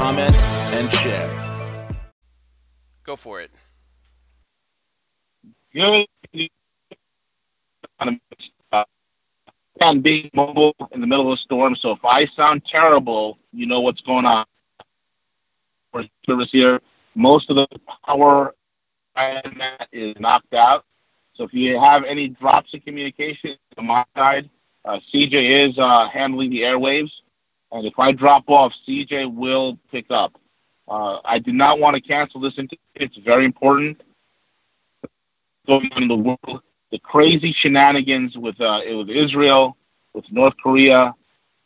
comment, and share. Go for it. Good. I'm being mobile in the middle of a storm, so if I sound terrible, you know what's going on. For Service here. Most of the power is knocked out. So if you have any drops in communication on my side, uh, CJ is uh, handling the airwaves. And if I drop off, CJ will pick up. Uh, I do not want to cancel this. Interview. It's very important. Going on in the world, the crazy shenanigans with uh, with Israel, with North Korea,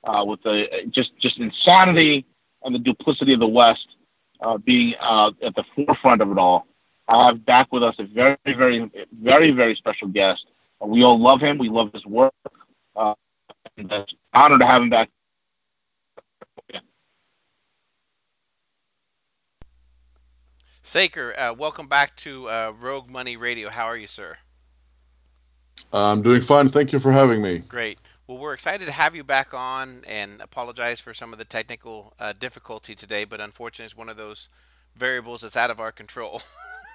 uh, with the just just insanity and the duplicity of the West uh, being uh, at the forefront of it all. I have back with us a very, very, very, very special guest. We all love him. We love his work. Uh, and it's an honor to have him back Saker, uh, welcome back to uh, Rogue Money Radio. How are you, sir? I'm doing fine. Thank you for having me. Great. Well, we're excited to have you back on and apologize for some of the technical uh, difficulty today, but unfortunately, it's one of those variables that's out of our control.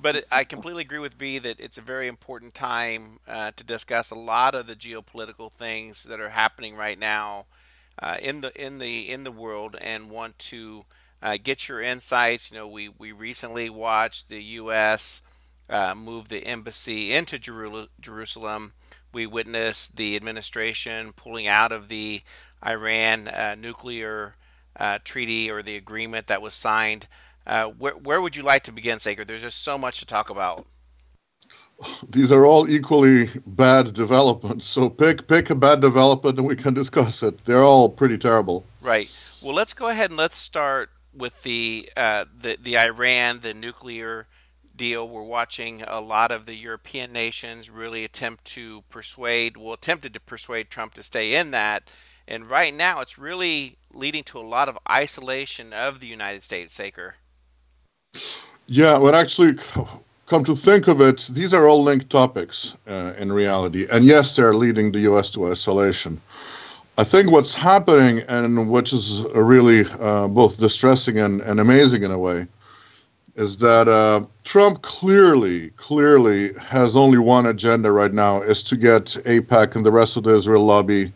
but it, I completely agree with V that it's a very important time uh, to discuss a lot of the geopolitical things that are happening right now uh, in the in the in the world, and want to uh, get your insights. You know, we, we recently watched the U.S. Uh, move the embassy into Jerusalem. We witnessed the administration pulling out of the Iran uh, nuclear uh, treaty or the agreement that was signed. Uh, where, where would you like to begin, Saker? There's just so much to talk about. These are all equally bad developments. So pick pick a bad development and we can discuss it. They're all pretty terrible. Right. Well, let's go ahead and let's start with the uh, the the Iran the nuclear deal. We're watching a lot of the European nations really attempt to persuade, well, attempted to persuade Trump to stay in that. And right now, it's really leading to a lot of isolation of the United States, Saker. Yeah, but actually, come to think of it, these are all linked topics uh, in reality. And yes, they're leading the U.S. to isolation. I think what's happening, and which is really uh, both distressing and, and amazing in a way, is that uh, Trump clearly, clearly has only one agenda right now: is to get AIPAC and the rest of the Israel lobby.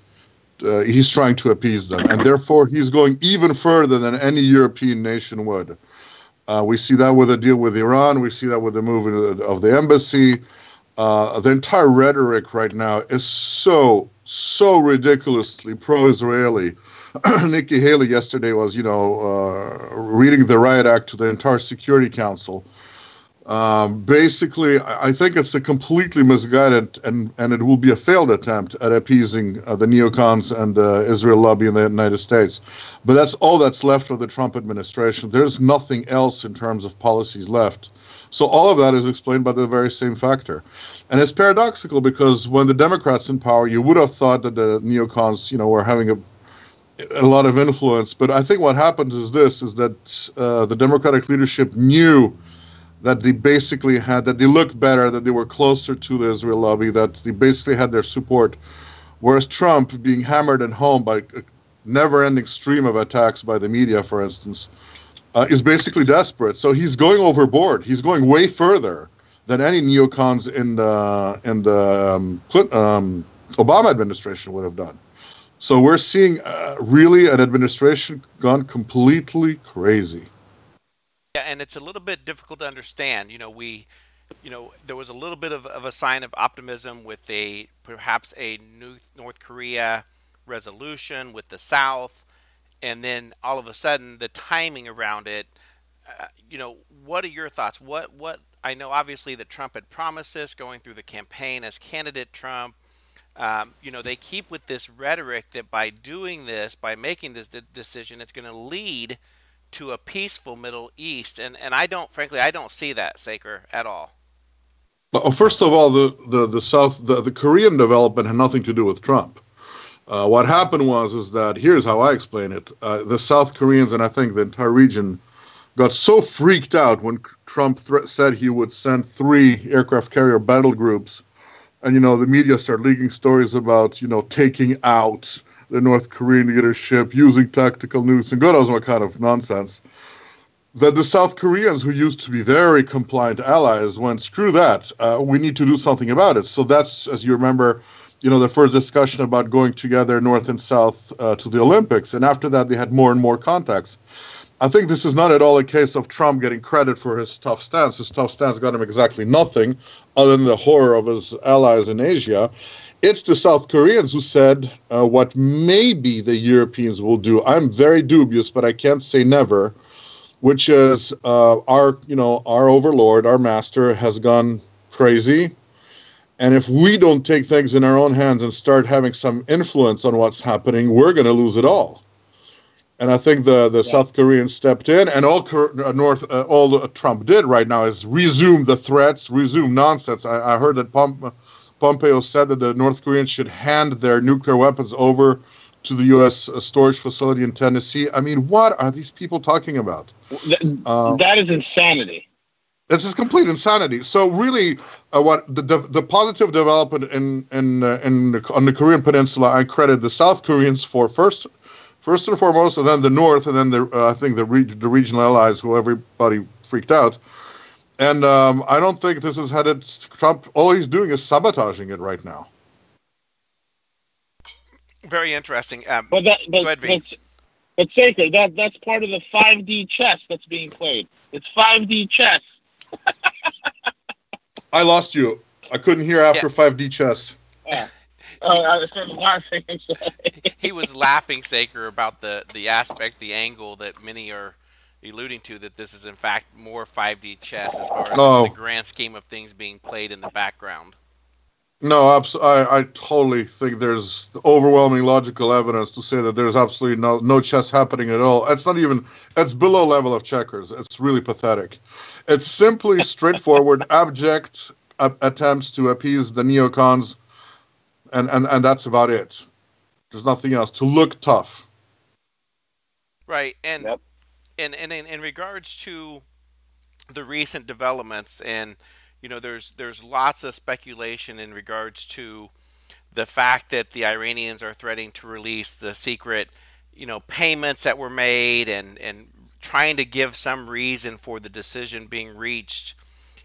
Uh, he's trying to appease them, and therefore he's going even further than any European nation would. Uh, we see that with the deal with Iran. We see that with the move of the embassy. Uh, the entire rhetoric right now is so so ridiculously pro-Israeli. Nikki Haley yesterday was, you know, uh, reading the riot act to the entire Security Council. Um, basically, I think it's a completely misguided and, and it will be a failed attempt at appeasing uh, the neocons and the uh, Israel lobby in the United States. But that's all that's left of the Trump administration. There's nothing else in terms of policies left. So all of that is explained by the very same factor. And it's paradoxical because when the Democrats in power, you would have thought that the neocons, you know, were having a a lot of influence. But I think what happened is this: is that uh, the Democratic leadership knew that they basically had that they looked better, that they were closer to the Israel lobby, that they basically had their support. Whereas Trump, being hammered at home by a never-ending stream of attacks by the media, for instance, uh, is basically desperate. So he's going overboard. He's going way further than any neocons in the in the um, Clinton, um, Obama administration would have done. So we're seeing uh, really an administration gone completely crazy. Yeah, and it's a little bit difficult to understand. You know, we, you know, there was a little bit of, of a sign of optimism with a perhaps a new North Korea resolution with the South and then all of a sudden the timing around it uh, you know what are your thoughts what what i know obviously that trump had promised this going through the campaign as candidate trump um, you know, they keep with this rhetoric that by doing this, by making this decision, it's going to lead to a peaceful Middle East. And, and I don't, frankly, I don't see that, Saker, at all. Well, first of all, the, the, the South, the, the Korean development had nothing to do with Trump. Uh, what happened was is that here's how I explain it: uh, the South Koreans and I think the entire region got so freaked out when Trump said he would send three aircraft carrier battle groups, and you know the media started leaking stories about you know taking out the North Korean leadership using tactical nukes and God knows what kind of nonsense. That the South Koreans, who used to be very compliant allies, went screw that. Uh, we need to do something about it. So that's, as you remember, you know, the first discussion about going together north and south uh, to the Olympics. And after that, they had more and more contacts. I think this is not at all a case of Trump getting credit for his tough stance. His tough stance got him exactly nothing other than the horror of his allies in Asia. It's the South Koreans who said uh, what maybe the Europeans will do. I'm very dubious, but I can't say never. Which is uh, our, you know, our overlord, our master has gone crazy and if we don't take things in our own hands and start having some influence on what's happening, we're going to lose it all. And I think the, the yeah. South Koreans stepped in, and all uh, North uh, all Trump did right now is resume the threats, resume nonsense. I, I heard that Pom- Pompeo said that the North Koreans should hand their nuclear weapons over to the U.S. Uh, storage facility in Tennessee. I mean, what are these people talking about? Uh, that is insanity. This is complete insanity. So really, uh, what the, the, the positive development in in uh, in the, on the Korean Peninsula, I credit the South Koreans for first, first and foremost, and then the North, and then the uh, I think the re- the regional allies who everybody freaked out. And um, I don't think this has had headed Trump. All he's doing is sabotaging it right now. Very interesting. Um, but that, but, ahead, but, but Saker, that that's part of the 5D chess that's being played. It's 5D chess. I lost you. I couldn't hear after yeah. 5D chess. Yeah. Oh, I was laughing. he was laughing, Saker, about the, the aspect, the angle that many are alluding to that this is in fact more 5D chess as far as oh. the grand scheme of things being played in the background. No, abs- I, I totally think there's overwhelming logical evidence to say that there's absolutely no no chess happening at all. It's not even it's below level of checkers. It's really pathetic. It's simply straightforward, abject uh, attempts to appease the neocons, and, and, and that's about it. There's nothing else. To look tough. Right. And, yep. and, and in, in regards to the recent developments, and, you know, there's, there's lots of speculation in regards to the fact that the Iranians are threatening to release the secret, you know, payments that were made and, and trying to give some reason for the decision being reached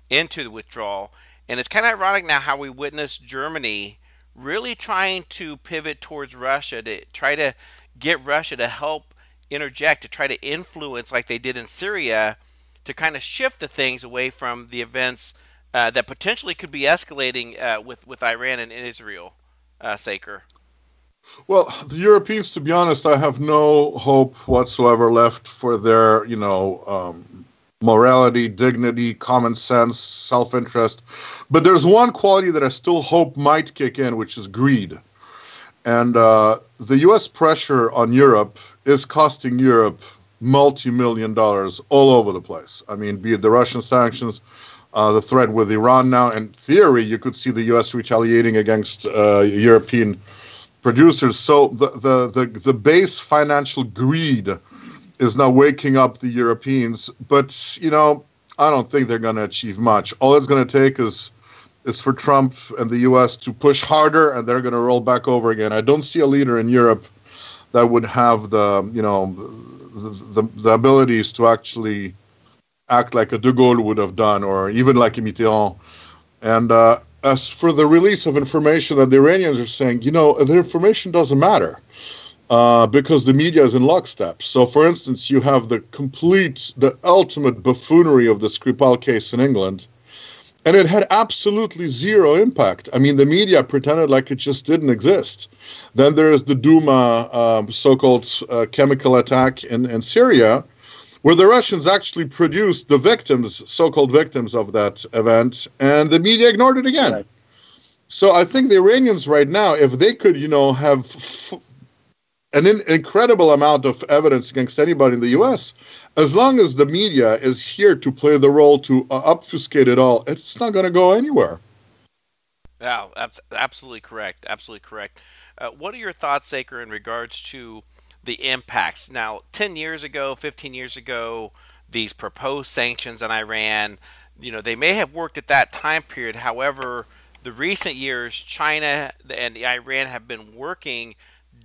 into the withdrawal. And it's kind of ironic now how we witness Germany really trying to pivot towards Russia to try to get Russia to help interject, to try to influence, like they did in Syria, to kind of shift the things away from the events uh, that potentially could be escalating uh, with, with Iran and Israel, uh, Saker. Well, the Europeans, to be honest, I have no hope whatsoever left for their, you know, um, morality, dignity, common sense, self interest. But there's one quality that I still hope might kick in, which is greed. And uh, the U.S. pressure on Europe is costing Europe multi million dollars all over the place. I mean, be it the Russian sanctions, uh, the threat with Iran now. In theory, you could see the U.S. retaliating against uh, European producers. So the, the, the, the base financial greed is now waking up the Europeans. But, you know, I don't think they're going to achieve much. All it's going to take is is for Trump and the U.S. to push harder, and they're going to roll back over again. I don't see a leader in Europe that would have the, you know, the, the, the abilities to actually act like a De Gaulle would have done, or even like a Mitterrand. And uh, as for the release of information that the Iranians are saying, you know, the information doesn't matter uh, because the media is in lockstep. So, for instance, you have the complete, the ultimate buffoonery of the Skripal case in England, and it had absolutely zero impact. I mean, the media pretended like it just didn't exist. Then there is the Duma um, so called uh, chemical attack in, in Syria where the Russians actually produced the victims, so-called victims of that event, and the media ignored it again. Right. So I think the Iranians right now, if they could, you know, have f- an in- incredible amount of evidence against anybody in the U.S., as long as the media is here to play the role to uh, obfuscate it all, it's not going to go anywhere. Yeah, absolutely correct. Absolutely correct. Uh, what are your thoughts, Saker, in regards to the impacts? Now, 10 years ago, 15 years ago, these proposed sanctions on Iran, you know, they may have worked at that time period. However, the recent years, China and Iran have been working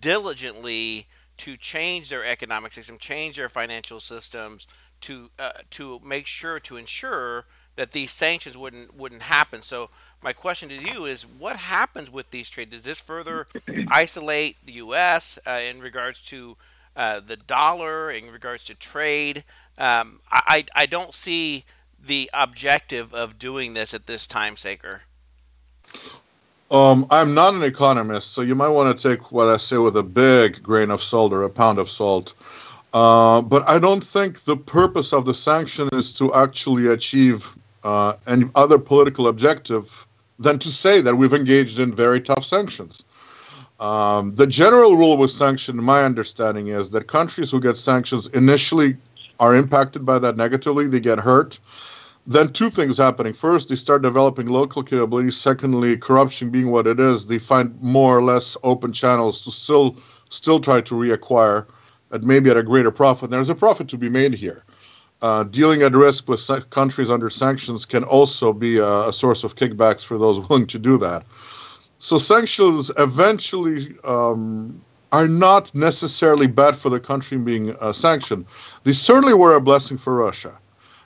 diligently to change their economic system, change their financial systems, to uh, to make sure to ensure that these sanctions wouldn't wouldn't happen. So my question to you is, what happens with these trade? Does this further isolate the U.S. Uh, in regards to uh, the dollar, in regards to trade? Um, I I don't see the objective of doing this at this time, Saker. Um, I'm not an economist, so you might want to take what I say with a big grain of salt or a pound of salt. Uh, but I don't think the purpose of the sanction is to actually achieve uh, any other political objective than to say that we've engaged in very tough sanctions. Um, the general rule with sanctions, my understanding is that countries who get sanctions initially are impacted by that negatively, they get hurt then two things happening. First, they start developing local capabilities. Secondly, corruption being what it is, they find more or less open channels to still still try to reacquire, at maybe at a greater profit. There's a profit to be made here. Uh, dealing at risk with countries under sanctions can also be a, a, source of kickbacks for those willing to do that. So sanctions eventually um, are not necessarily bad for the country being uh, sanctioned. They certainly were a blessing for Russia.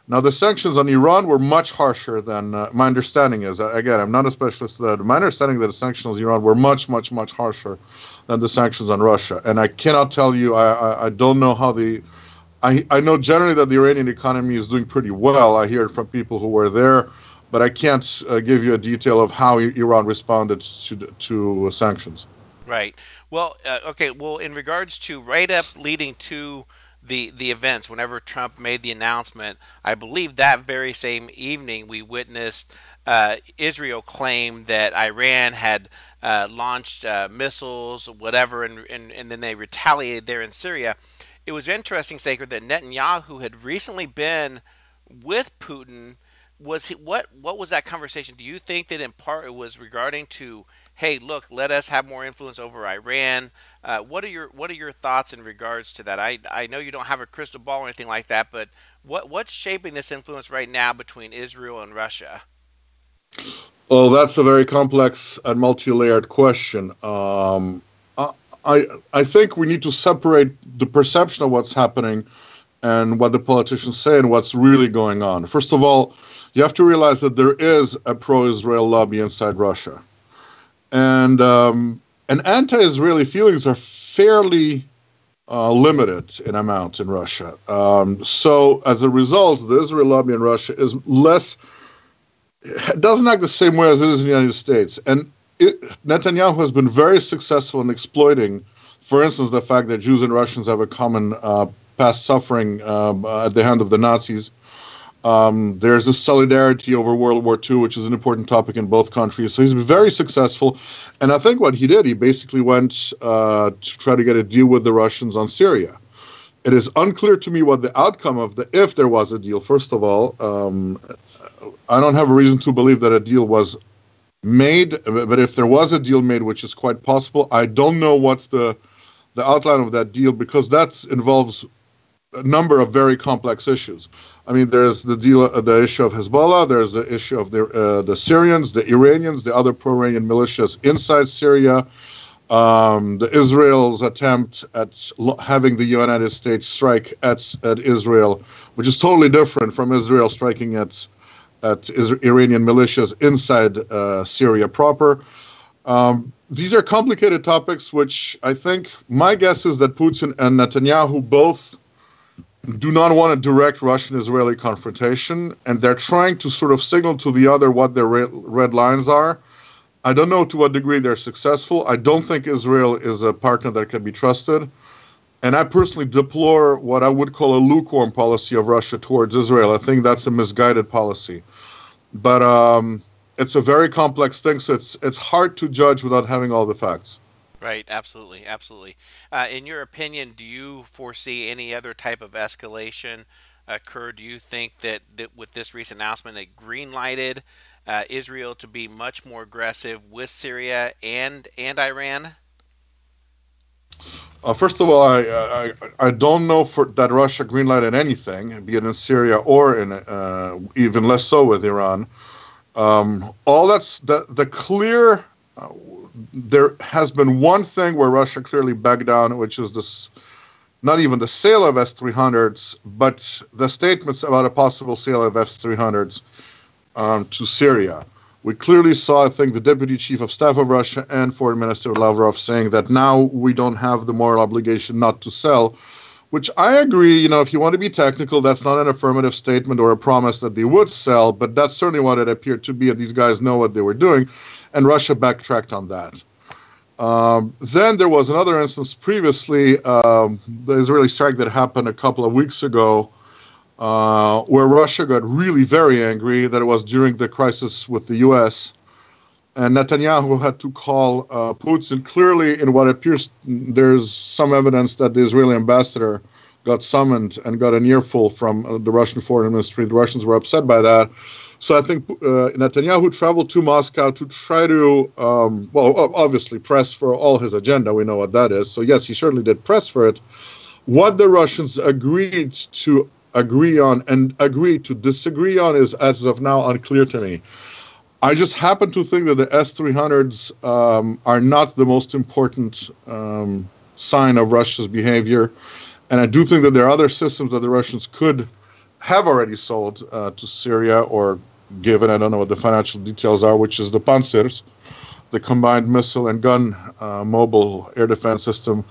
Now, the sanctions on Iran were much harsher than uh, my understanding is. Uh, again, I'm not a specialist. That my understanding that the sanctions on Iran were much, much, much harsher than the sanctions on Russia. And I cannot tell you. I, I, I don't know how the. I, I know generally that the Iranian economy is doing pretty well. I hear it from people who were there, but I can't uh, give you a detail of how Iran responded to to sanctions. Right. Well, uh, okay. Well, in regards to right up leading to the the events whenever Trump made the announcement. I believe that very same evening we witnessed uh, Israel claim that Iran had uh, launched uh, missiles, whatever, and, and and then they retaliated there in Syria. It was interesting, Saker, that Netanyahu had recently been with Putin. Was he, what what was that conversation? Do you think that in part it was regarding to hey, look, let us have more influence over Iran. Uh, what are your what are your thoughts in regards to that? I I know you don't have a crystal ball or anything like that, but what what's shaping this influence right now between Israel and Russia? Well, that's a very complex and multi-layered question. Um, I I think we need to separate the perception of what's happening and what the politicians say and what's really going on. First of all, you have to realize that there is a pro-Israel lobby inside Russia and um, and anti-Israeli feelings are fairly uh, limited in amount in Russia. Um, so as a result, the Israel lobby in Russia is less doesn't act the same way as it is in the United States. And it, Netanyahu has been very successful in exploiting, for instance, the fact that Jews and Russians have a common uh, past suffering uh, at the hand of the Nazis um, there's a solidarity over World War II, which is an important topic in both countries. So he's been very successful. And I think what he did, he basically went uh, to try to get a deal with the Russians on Syria. It is unclear to me what the outcome of the, if there was a deal, first of all. Um, I don't have a reason to believe that a deal was made, but if there was a deal made, which is quite possible, I don't know what's the the outline of that deal because that involves a number of very complex issues. I mean, there's the deal, uh, the issue of Hezbollah. There's the issue of the uh, the Syrians, the Iranians, the other pro-Iranian militias inside Syria. Um, the Israel's attempt at lo- having the United States strike at at Israel, which is totally different from Israel striking at at Iranian militias inside uh, Syria proper. Um, these are complicated topics, which I think my guess is that Putin and Netanyahu both do not want a direct Russian Israeli confrontation, and they're trying to sort of signal to the other what their red lines are. I don't know to what degree they're successful. I don't think Israel is a partner that can be trusted. And I personally deplore what I would call a lukewarm policy of Russia towards Israel. I think that's a misguided policy. But um, it's a very complex thing, so it's it's hard to judge without having all the facts. Right, absolutely, absolutely. Uh, in your opinion, do you foresee any other type of escalation occur? Do you think that, that with this recent announcement, it green lighted uh, Israel to be much more aggressive with Syria and and Iran? Uh, first of all, I, I, I don't know for that Russia greenlighted anything, be it in Syria or in uh, even less so with Iran. Um, all that's the the clear. Uh, there has been one thing where Russia clearly backed down, which is this. Not even the sale of S 300s, but the statements about a possible sale of S 300s um, to Syria we clearly saw, I think, the deputy chief of staff of Russia and foreign minister Lavrov saying that now we don't have the moral obligation not to sell, which I agree, you know, if you want to be technical, that's not an affirmative statement or a promise that they would sell, but that's certainly what it appeared to be, and these guys know what they were doing, and Russia backtracked on that. Um, then there was another instance previously, um, the Israeli strike that happened a couple of weeks ago uh, where Russia got really very angry that it was during the crisis with the U.S. And Netanyahu had to call uh, Putin. Clearly, in what appears, there's some evidence that the Israeli ambassador got summoned and got an earful from uh, the Russian foreign ministry. The Russians were upset by that. So I think uh, Netanyahu traveled to Moscow to try to, um, well, obviously press for all his agenda. We know what that is. So yes, he certainly did press for it. What the Russians agreed to agree on and agree to disagree on is as of now unclear to me. I just happen to think that the S300s um, are not the most important um, sign of Russia's behavior. And I do think that there are other systems that the Russians could have already sold uh, to Syria or given, I don't know what the financial details are, which is the Pantsir, the combined missile and gun uh, mobile air defense system,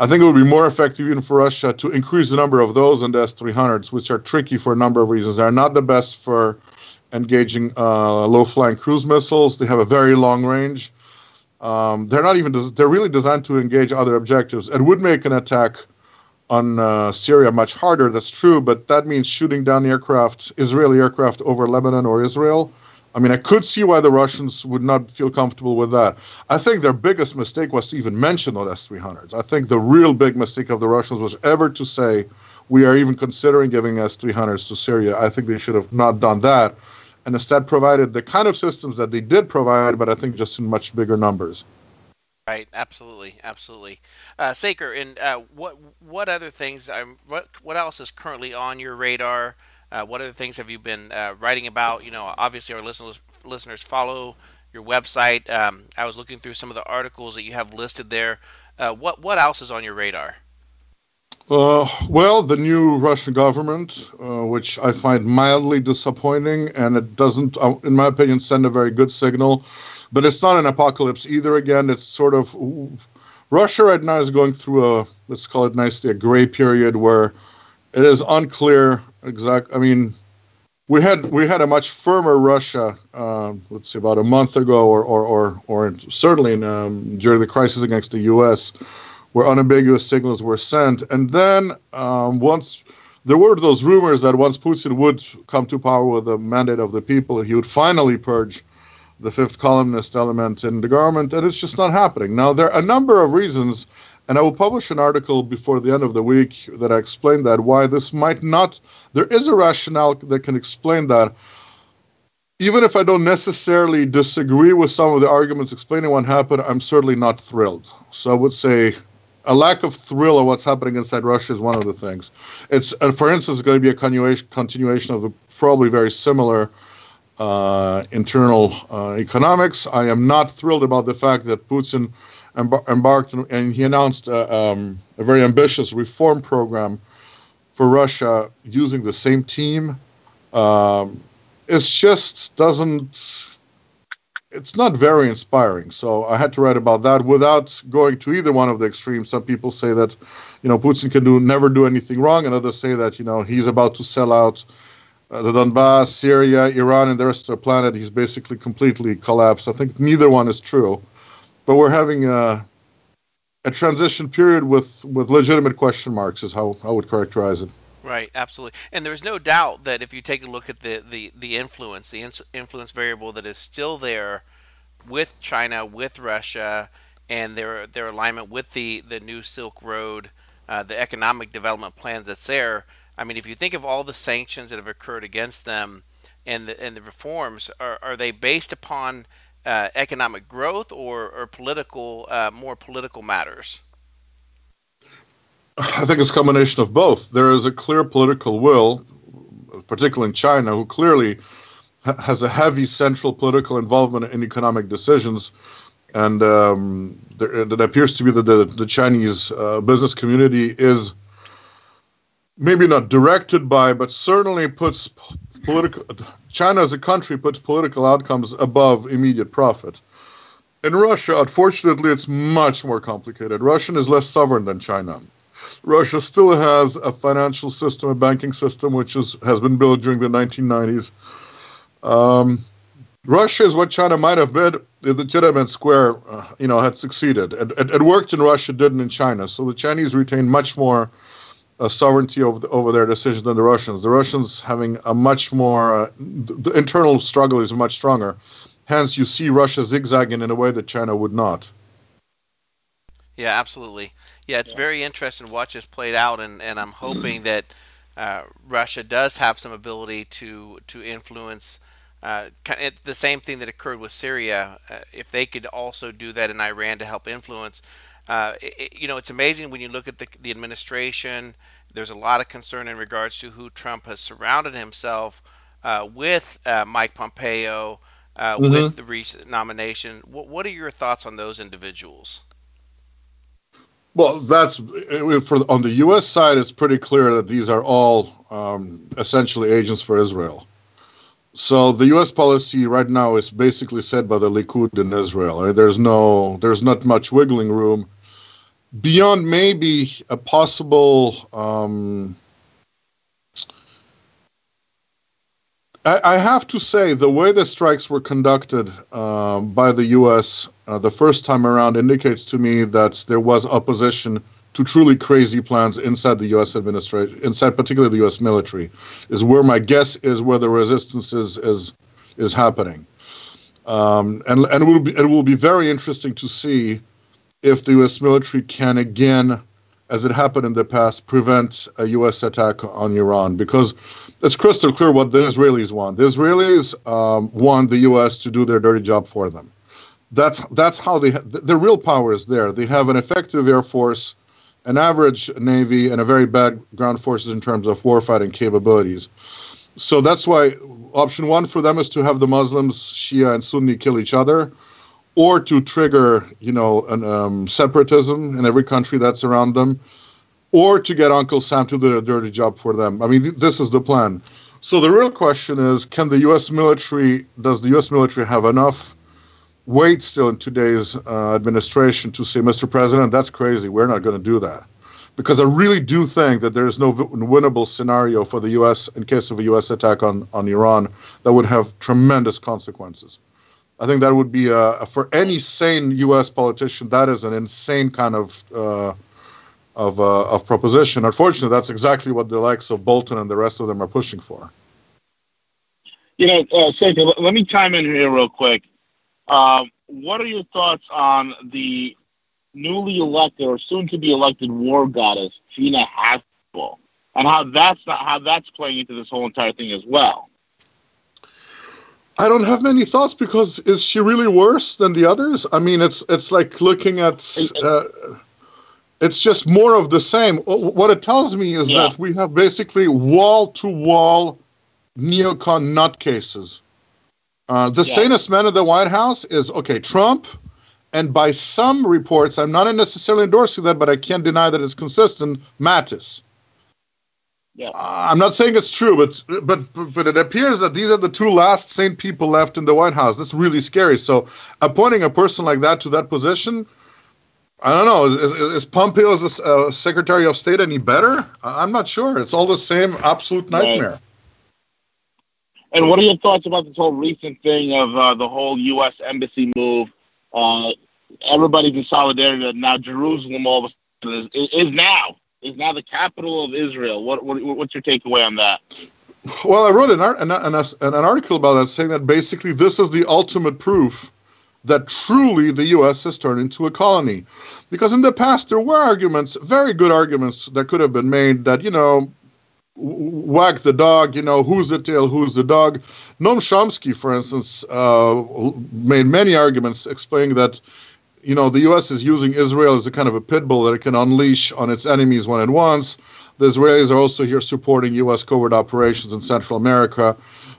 I think it would be more effective even for Russia to increase the number of those the S-300s, which are tricky for a number of reasons. They're not the best for engaging uh, low-flying cruise missiles. They have a very long range. Um, they're not even. Des- they're really designed to engage other objectives. It would make an attack on uh, Syria much harder. That's true, but that means shooting down aircraft, Israeli aircraft over Lebanon or Israel I mean, I could see why the Russians would not feel comfortable with that. I think their biggest mistake was to even mention those S 300s. I think the real big mistake of the Russians was ever to say, we are even considering giving S 300s to Syria. I think they should have not done that and instead provided the kind of systems that they did provide, but I think just in much bigger numbers. Right, absolutely, absolutely. Uh, Saker, and uh, what what other things? Um, what what else is currently on your radar? Uh, what other things have you been uh, writing about? You know, obviously our listeners listeners follow your website. Um, I was looking through some of the articles that you have listed there. Uh, what what else is on your radar? Uh, well, the new Russian government, uh, which I find mildly disappointing, and it doesn't, uh, in my opinion, send a very good signal. But it's not an apocalypse either. Again, it's sort of Russia right now is going through a let's call it nicely a gray period where it is unclear exact. I mean, we had we had a much firmer Russia, uh, let's see, about a month ago, or or or, or certainly in, um, during the crisis against the U.S., where unambiguous signals were sent, and then um, once there were those rumors that once Putin would come to power with the mandate of the people, he would finally purge the fifth columnist element in the government, and it's just not happening. Now, there are a number of reasons and I will publish an article before the end of the week that I explain that why this might not, there is a rationale that can explain that. Even if I don't necessarily disagree with some of the arguments explaining what happened, I'm certainly not thrilled. So I would say a lack of thrill of what's happening inside Russia is one of the things. It's, and for instance, it's going to be a continuation, continuation of the probably very similar uh, internal uh, economics. I am not thrilled about the fact that Putin embarked and he announced uh, um, a very ambitious reform program for Russia using the same team. Um, it just doesn't. It's not very inspiring. So I had to write about that without going to either one of the extremes. Some people say that, you know, Putin can do never do anything wrong, and others say that you know he's about to sell out uh, the Donbass, Syria, Iran, and the rest of the planet. He's basically completely collapsed. I think neither one is true but we're having a, a transition period with, with legitimate question marks, is how I would characterize it. Right, absolutely. And there's no doubt that if you take a look at the, the, the influence, the influence variable that is still there with China, with Russia, and their their alignment with the, the new Silk Road, uh, the economic development plans that's there. I mean, if you think of all the sanctions that have occurred against them and the, and the reforms, are, are they based upon uh, economic growth or, or political, uh, more political matters? I think it's a combination of both. There is a clear political will, particularly in China, who clearly ha- has a heavy central political involvement in economic decisions. And um, there, it appears to be that the, the Chinese uh, business community is maybe not directed by, but certainly puts political. China as a country puts political outcomes above immediate profit. In Russia, unfortunately, it's much more complicated. Russia is less sovereign than China. Russia still has a financial system, a banking system, which is, has been built during the 1990s. Um, Russia is what China might have been if the Tiananmen Square, uh, you know, had succeeded. It, it, it, worked in Russia, didn't in China. So the Chinese retained much more uh, sovereignty over the, over their decisions than the Russians. The Russians having a much more uh, the internal struggle is much stronger. Hence, you see Russia zigzagging in a way that China would not. Yeah, absolutely. Yeah, it's yeah. very interesting to watch this played out, and, and I'm hoping that uh, Russia does have some ability to to influence. Uh, the same thing that occurred with Syria, uh, if they could also do that in Iran to help influence, uh, it, you know, it's amazing when you look at the, the administration. There's a lot of concern in regards to who Trump has surrounded himself uh, with, uh, Mike Pompeo, mm-hmm. with the recent nomination. What, what are your thoughts on those individuals? Well, that's for on the U.S. side. It's pretty clear that these are all um, essentially agents for Israel. So the U.S. policy right now is basically set by the Likud in Israel. There's no, there's not much wiggling room beyond maybe a possible. Um, I, I, have to say the way the strikes were conducted uh, by the U.S. Uh, the first time around indicates to me that there was opposition to truly crazy plans inside the U.S. administration, inside particularly the U.S. military, is where my guess is where the resistance is is is happening, um, and and it will be it will be very interesting to see if the U.S. military can again, as it happened in the past, prevent a U.S. attack on Iran because it's crystal clear what the Israelis want. The Israelis um, want the U.S. to do their dirty job for them. That's that's how they ha- the real power is there. They have an effective air force, an average navy, and a very bad ground forces in terms of warfighting capabilities. So that's why option one for them is to have the Muslims, Shia and Sunni, kill each other, or to trigger, you know, an, um, separatism in every country that's around them or to get Uncle Sam to do a dirty job for them. I mean, th- this is the plan. So the real question is, can the U.S. military, does the U.S. military have enough weight still in today's uh, administration to say, Mr. President, that's crazy. We're not going to do that. Because I really do think that there is no winnable scenario for the U.S. in case of a U.S. attack on, on Iran that would have tremendous consequences. I think that would be, a, for any sane U.S. politician, that is an insane kind of uh, of uh, of proposition. Unfortunately, that's exactly what the likes of Bolton and the rest of them are pushing for. You know, uh, let me chime in here real quick. Uh, what are your thoughts on the newly elected or soon to be elected war goddess Gina Haspel, and how that's not, how that's playing into this whole entire thing as well? I don't have many thoughts because is she really worse than the others? I mean, it's it's like looking at. Uh, it's just more of the same. What it tells me is yeah. that we have basically wall to wall neocon nutcases. Uh, the yeah. sanest man in the White House is okay, Trump, and by some reports, I'm not necessarily endorsing that, but I can't deny that it's consistent. Mattis. Yeah. Uh, I'm not saying it's true, but but but it appears that these are the two last sane people left in the White House. That's really scary. So appointing a person like that to that position I don't know. Is, is, is Pompeo as a uh, Secretary of State any better? I'm not sure. It's all the same absolute nightmare. Right. And what are your thoughts about this whole recent thing of uh, the whole U.S. embassy move? Uh, everybody's in solidarity now Jerusalem all of a sudden is, is now is now the capital of Israel. What, what what's your takeaway on that? Well, I wrote an, an, an, an article about that saying that basically this is the ultimate proof that truly the U.S. has turned into a colony. Because in the past, there were arguments, very good arguments, that could have been made that, you know, wag the dog, you know, who's the tail, who's the dog. Noam Chomsky, for instance, uh, made many arguments explaining that, you know, the U.S. is using Israel as a kind of a pit bull that it can unleash on its enemies when it wants the Israelis are also here supporting U.S. covert operations in Central America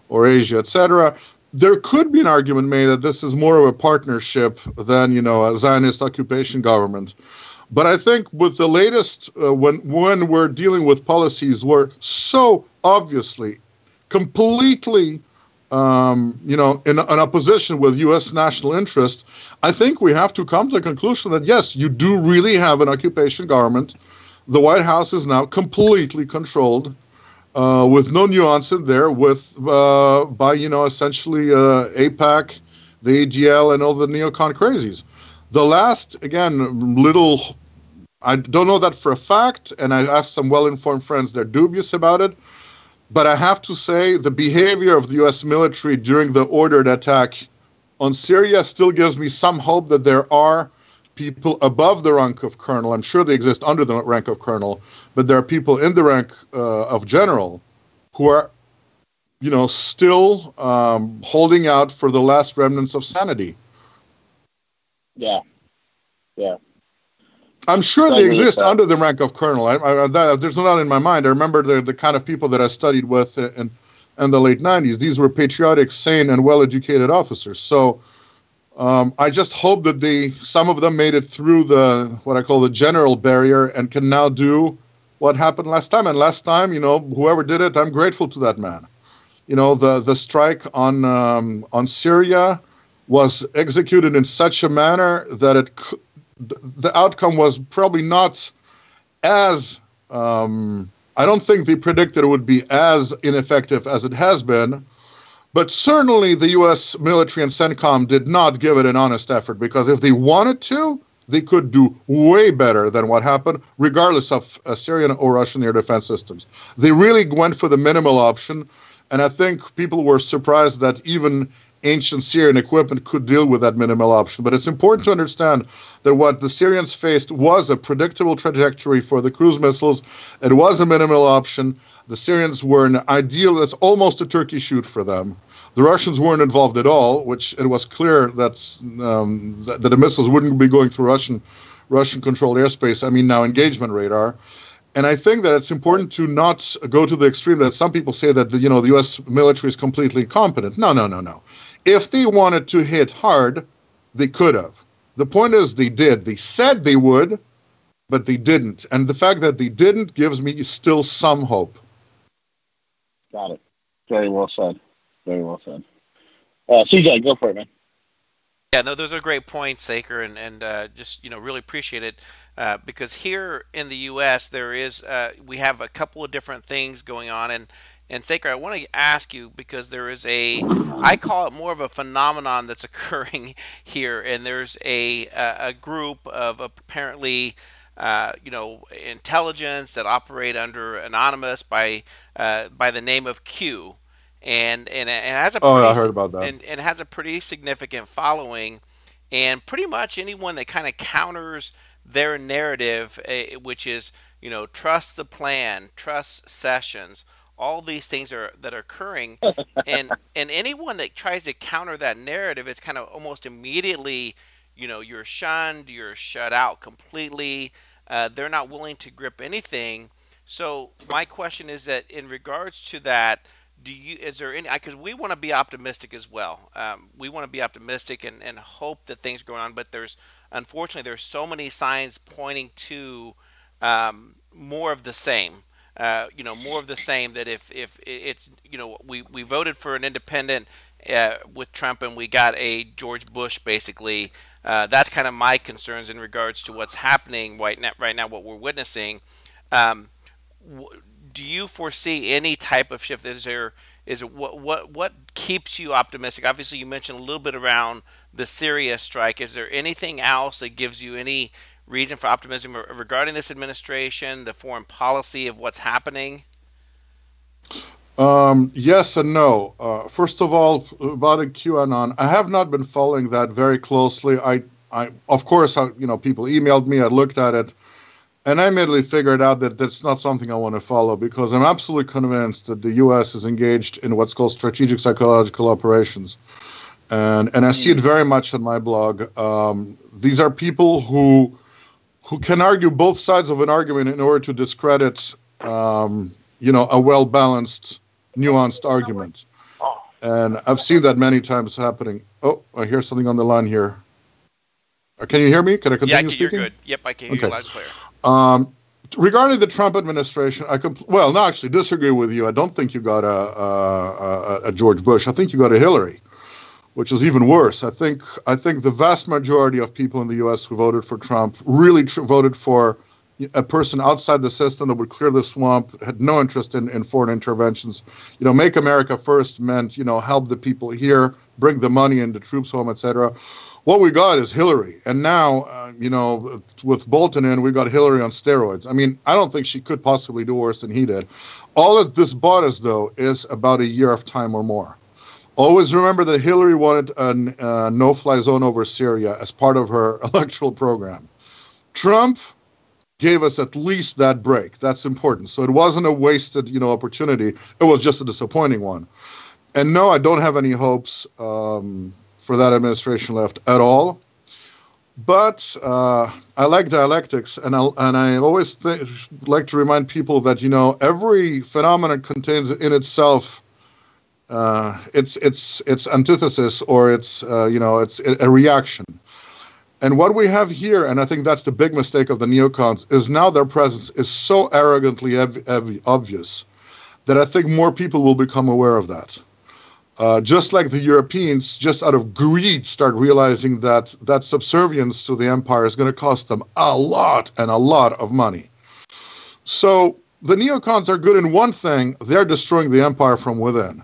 or Asia, etc. There could be an argument made that this is more of a partnership than, you know, a Zionist occupation government. But I think with the latest, uh, when when we're dealing with policies where so obviously, completely, um, you know, in an opposition with U.S. national interest, I think we have to come to the conclusion that yes, you do really have an occupation government the White House is now completely controlled, uh, with no nuance in there, with uh, by you know essentially uh, AIPAC, the ADL, and all the neocon crazies. The last again little, I don't know that for a fact, and I asked some well-informed friends; they're dubious about it. But I have to say, the behavior of the U.S. military during the ordered attack on Syria still gives me some hope that there are people above the rank of colonel. I'm sure they exist under the rank of colonel, but there are people in the rank uh, of general who are, you know, still um, holding out for the last remnants of sanity. Yeah, yeah. I'm sure they exist under the rank of colonel. I, I, that, there's no doubt in my mind. I remember the, the kind of people that I studied with in, in the late 90s. These were patriotic, sane, and well-educated officers. So um, I just hope that they some of them made it through the what I call the general barrier and can now do what happened last time. And last time, you know, whoever did it, I'm grateful to that man. You know, the the strike on um, on Syria was executed in such a manner that it the outcome was probably not as um, I don't think they predicted it would be as ineffective as it has been but certainly the U.S. military and CENTCOM did not give it an honest effort because if they wanted to, they could do way better than what happened, regardless of uh, Syrian or Russian air defense systems. They really went for the minimal option, and I think people were surprised that even ancient Syrian equipment could deal with that minimal option. But it's important to understand that what the Syrians faced was a predictable trajectory for the cruise missiles. It was a minimal option. The Syrians were an ideal, it's almost a turkey shoot for them. The Russians weren't involved at all, which it was clear that, um, that, that the missiles wouldn't be going through Russian Russian controlled airspace. I mean, now engagement radar. And I think that it's important to not go to the extreme that some people say that the, you know the U.S. military is completely incompetent. No, no, no, no. If they wanted to hit hard, they could have. The point is, they did. They said they would, but they didn't. And the fact that they didn't gives me still some hope. Got it. Very well said. Very well said. Uh, CJ, go for it, man. Yeah, no, those are great points, Saker, and and uh, just you know really appreciate it uh, because here in the U.S. there is uh, we have a couple of different things going on, and and Saker, I want to ask you because there is a I call it more of a phenomenon that's occurring here, and there's a a, a group of apparently. Uh, you know, intelligence that operate under anonymous by uh, by the name of Q, and and, and has a oh, I heard about that. And, and has a pretty significant following, and pretty much anyone that kind of counters their narrative, uh, which is you know trust the plan, trust Sessions, all these things are that are occurring, and and anyone that tries to counter that narrative, it's kind of almost immediately, you know, you're shunned, you're shut out completely. Uh, they're not willing to grip anything. So my question is that in regards to that, do you is there any because we want to be optimistic as well um, we want to be optimistic and, and hope that things are going on but there's unfortunately there's so many signs pointing to um, more of the same uh, you know more of the same that if if it's you know we we voted for an independent uh, with Trump and we got a George Bush basically uh, that's kind of my concerns in regards to what's happening right now right now what we're witnessing um, do you foresee any type of shift? Is there is what what what keeps you optimistic? Obviously, you mentioned a little bit around the Syria strike. Is there anything else that gives you any reason for optimism regarding this administration, the foreign policy of what's happening? Um, yes and no. Uh, first of all, about a QAnon, I have not been following that very closely. I, I, of course, I, you know, people emailed me. I looked at it, and I immediately figured out that that's not something I want to follow because I'm absolutely convinced that the U.S. is engaged in what's called strategic psychological operations, and and I see it very much in my blog. Um, these are people who who can argue both sides of an argument in order to discredit, um, you know, a well balanced nuanced argument. And I've seen that many times happening. Oh, I hear something on the line here. Uh, can you hear me? Can I continue yeah, speaking? you're good. Yep, I can hear okay. you loud and clear. Um, regarding the Trump administration, I compl- well, no, actually disagree with you. I don't think you got a, a, a George Bush. I think you got a Hillary, which is even worse. I think I think the vast majority of people in the U.S. who voted for Trump really tr- voted for a person outside the system that would clear the swamp, had no interest in, in foreign interventions. You know, make America first meant, you know, help the people here, bring the money and the troops home, etc. What we got is Hillary. And now, uh, you know, with Bolton in, we got Hillary on steroids. I mean, I don't think she could possibly do worse than he did. All that this bought us, though, is about a year of time or more. Always remember that Hillary wanted a no fly zone over Syria as part of her electoral program. Trump gave us at least that break. That's important. So it wasn't a wasted, you know, opportunity. It was just a disappointing one. And no, I don't have any hopes um, for that administration left at all. But uh, I like dialectics, and I and I always th- like to remind people that you know every phenomenon contains in itself uh, its its its antithesis or its uh, you know it's a reaction. And what we have here, and I think that's the big mistake of the neocons, is now their presence is so arrogantly obvious that I think more people will become aware of that. Uh, just like the Europeans, just out of greed, start realizing that that subservience to the empire is going to cost them a lot and a lot of money. So the neocons are good in one thing: they're destroying the empire from within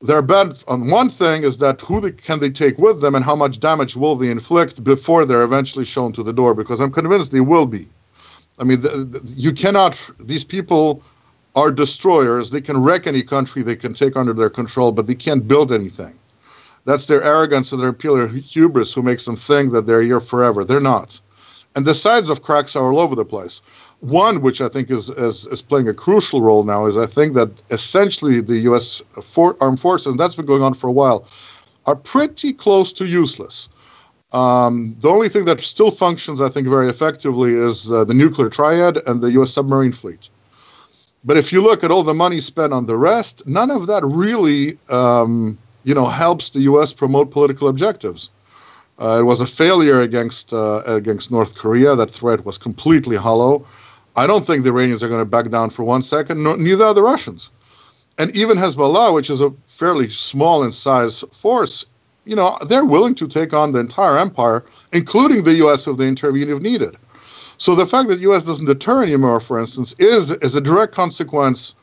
their bet on um, one thing is that who they, can they take with them and how much damage will they inflict before they're eventually shown to the door? Because i'm convinced they will be. I mean the, the, you cannot these people are destroyers. They can wreck any country they can take under their control but they can't build anything. That's their arrogance and their pure hubris who makes them think that they're here forever. They're not. And the sides of cracks are all over the place one, which I think is, is, is playing a crucial role now, is I think that essentially the U.S. For, armed forces, and that's been going on for a while, are pretty close to useless. Um, the only thing that still functions, I think, very effectively is uh, the nuclear triad and the U.S. submarine fleet. But if you look at all the money spent on the rest, none of that really, um, you know, helps the U.S. promote political objectives. Uh, it was a failure against uh, against North Korea. That threat was completely hollow. I don't think the Iranians are going to back down for one second, no, neither are the Russians. And even Hezbollah, which is a fairly small in size force, you know, they're willing to take on the entire empire, including the U.S. if they intervene if needed. So the fact that U.S. doesn't deter anymore, for instance, is is a direct consequence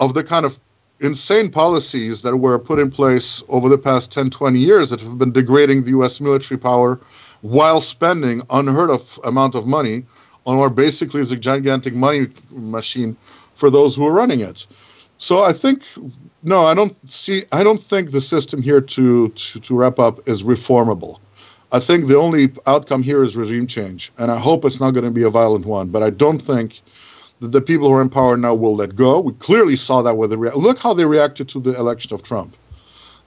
of the kind of insane policies that were put in place over the past 10, 20 years that have been degrading the U.S. military power while spending unheard of amount of money on what basically is a gigantic money machine for those who are running it. So I think no, I don't see. I don't think the system here to, to to wrap up is reformable. I think the only outcome here is regime change, and I hope it's not going to be a violent one. But I don't think that the people who are in power now will let go. We clearly saw that with the rea- look how they reacted to the election of Trump.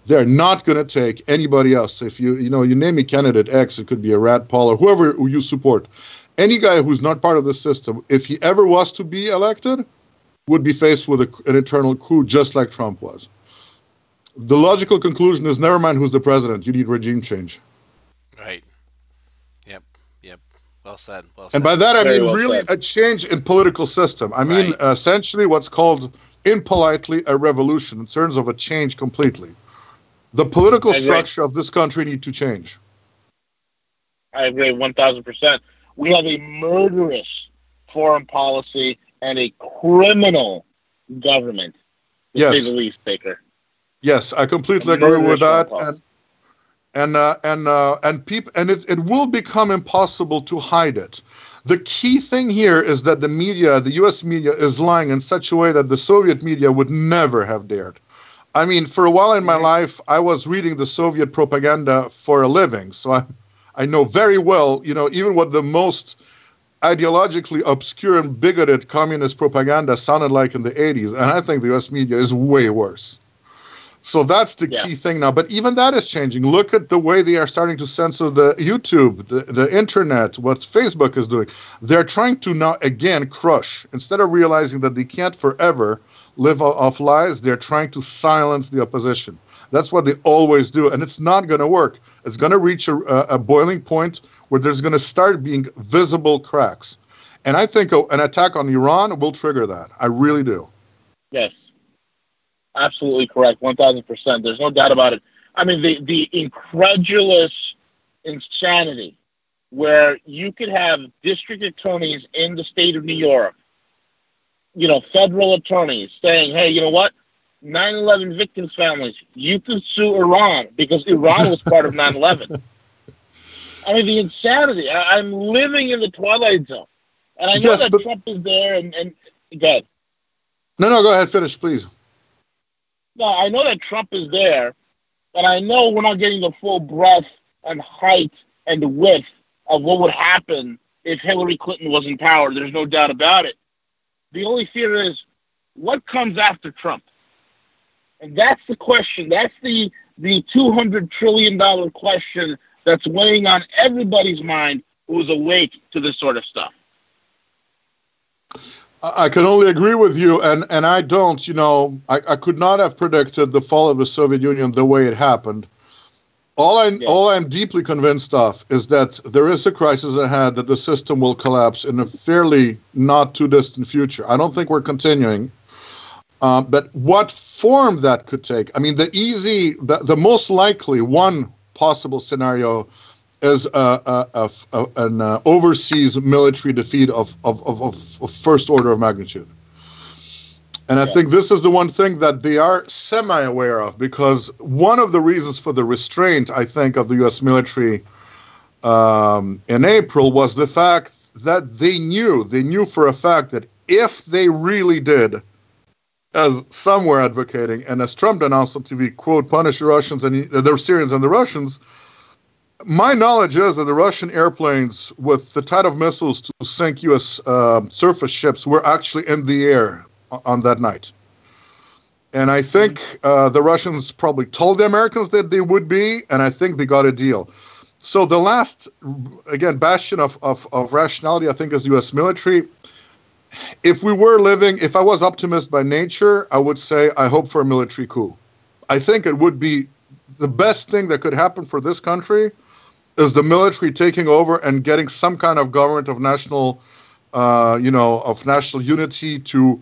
They're not going to take anybody else. If you you know you name a candidate X, it could be a Rand Paul or whoever you support any guy who's not part of the system, if he ever was to be elected, would be faced with a, an internal coup just like Trump was. The logical conclusion is never mind who's the president, you need regime change. Right. Yep. Yep. Well said. Well said. And by that I Very mean well really said. a change in political system. I mean right. essentially what's called impolitely a revolution in terms of a change completely. The political structure of this country need to change. I agree 1000%. We have a murderous foreign policy and a criminal government, to yes. say the least, Saker. Yes, I completely agree with that. And and uh, and uh, and people and it, it will become impossible to hide it. The key thing here is that the media, the U.S. media, is lying in such a way that the Soviet media would never have dared. I mean, for a while in my life, I was reading the Soviet propaganda for a living, so I, I know very well, you know, even what the most ideologically obscure and bigoted communist propaganda sounded like in the 80s, and I think the U.S. media is way worse. So that's the yeah. key thing now. But even that is changing. Look at the way they are starting to censor the YouTube, the, the internet, what Facebook is doing. They're trying to now again crush. Instead of realizing that they can't forever live off lies, they're trying to silence the opposition. That's what they always do, and it's not going to work. It's going to reach a, a boiling point where there's going to start being visible cracks. And I think an attack on Iran will trigger that. I really do. Yes absolutely correct, one thousand percent. There's no doubt about it. I mean, the the incredulous insanity where you could have district attorneys in the state of New York, you know, federal attorneys saying, "Hey, you know what? 9/11 victims' families, you can sue Iran because Iran was part of 9/11." I mean, the insanity. I, am living in the twilight zone, and I know yes, that but... Trump is there. And, and go ahead. No, no, go ahead. Finish, please. No, I know that Trump is there, but I know we're not getting the full breadth and height and width of what would happen if Hillary Clinton was in power. There's no doubt about it. The only fear is what comes after Trump? And that's the question. That's the the $200 trillion question that's weighing on everybody's mind who's awake to this sort of stuff. I can only agree with you, and, and I don't, you know, I, I could not have predicted the fall of the Soviet Union the way it happened. All I yeah. all I'm deeply convinced of is that there is a crisis ahead that the system will collapse in a fairly not too distant future. I don't think we're continuing. Uh, but what form that could take? I mean, the easy, the, the most likely one possible scenario is a, a, a, an uh, overseas military defeat of, of, of, of, first order of magnitude. And I yeah. think this is the one thing that they are semi aware of because one of the reasons for the restraint, I think, of the US military um, in April was the fact that they knew, they knew for a fact that if they really did, as some were advocating, and as Trump announced on TV, quote, punish the Russians and the Syrians and the Russians, my knowledge is that the Russian airplanes with the type of missiles to sink U.S. Uh, surface ships were actually in the air on that night. And I think uh, the Russians probably told the Americans that they would be, and I think they got a deal. So the last, again, bastion of, of, of rationality, I think, is the U.S. military. If we were living, if I was optimist by nature, I would say I hope for a military coup. I think it would be the best thing that could happen for this country is the military taking over and getting some kind of government of national, uh, you know, of national unity to,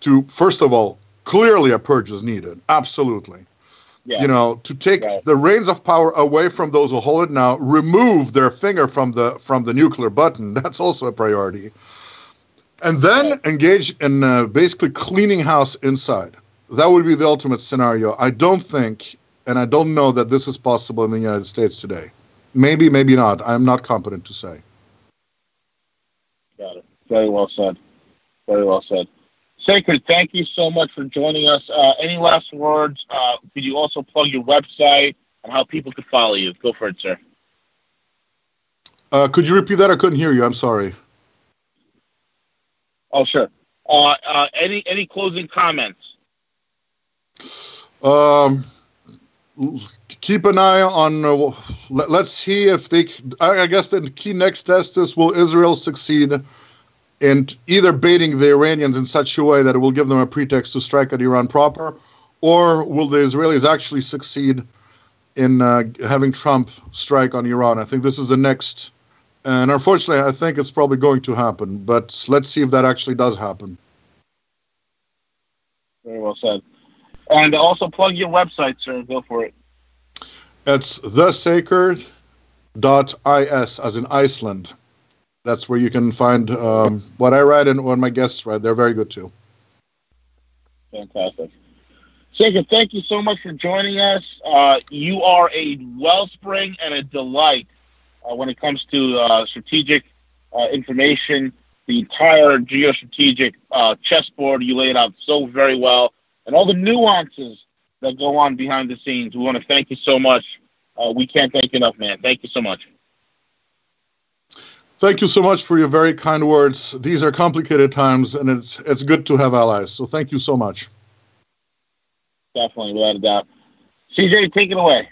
to first of all, clearly a purge is needed, absolutely. Yeah. You know, to take right. the reins of power away from those who hold it now, remove their finger from the from the nuclear button. That's also a priority. And then engage in uh, basically cleaning house inside. That would be the ultimate scenario. I don't think, and I don't know that this is possible in the United States today. Maybe, maybe not. I'm not competent to say. Got it. Very well said. Very well said. Saker, thank you so much for joining us. Uh, any last words? Uh, could you also plug your website and how people could follow you? Go for it, sir. Uh, could you repeat that? I couldn't hear you. I'm sorry. Oh, sure. Uh, uh, any any closing comments? Um, keep an eye on. Uh, let, us see if they. I, I, guess the key next test is: Will Israel succeed in either baiting the Iranians in such a way that it will give them a pretext to strike at Iran proper, or will the Israelis actually succeed in uh, having Trump strike on Iran? I think this is the next. And unfortunately, I think it's probably going to happen. But let's see if that actually does happen. Very well said. And also plug your website, sir. Go for it. It's thesaker.is, as in Iceland. That's where you can find um, what I write and what my guests write. They're very good too. Fantastic. Jacob, thank you so much for joining us. Uh, you are a wellspring and a delight uh, when it comes to uh, strategic uh, information. The entire geostrategic uh, chessboard you laid out so very well, and all the nuances that go on behind the scenes. We want to thank you so much. Uh, we can't thank you enough, man. Thank you so much. Thank you so much for your very kind words. These are complicated times, and it's it's good to have allies. So thank you so much. Definitely, without a doubt. CJ, take it away.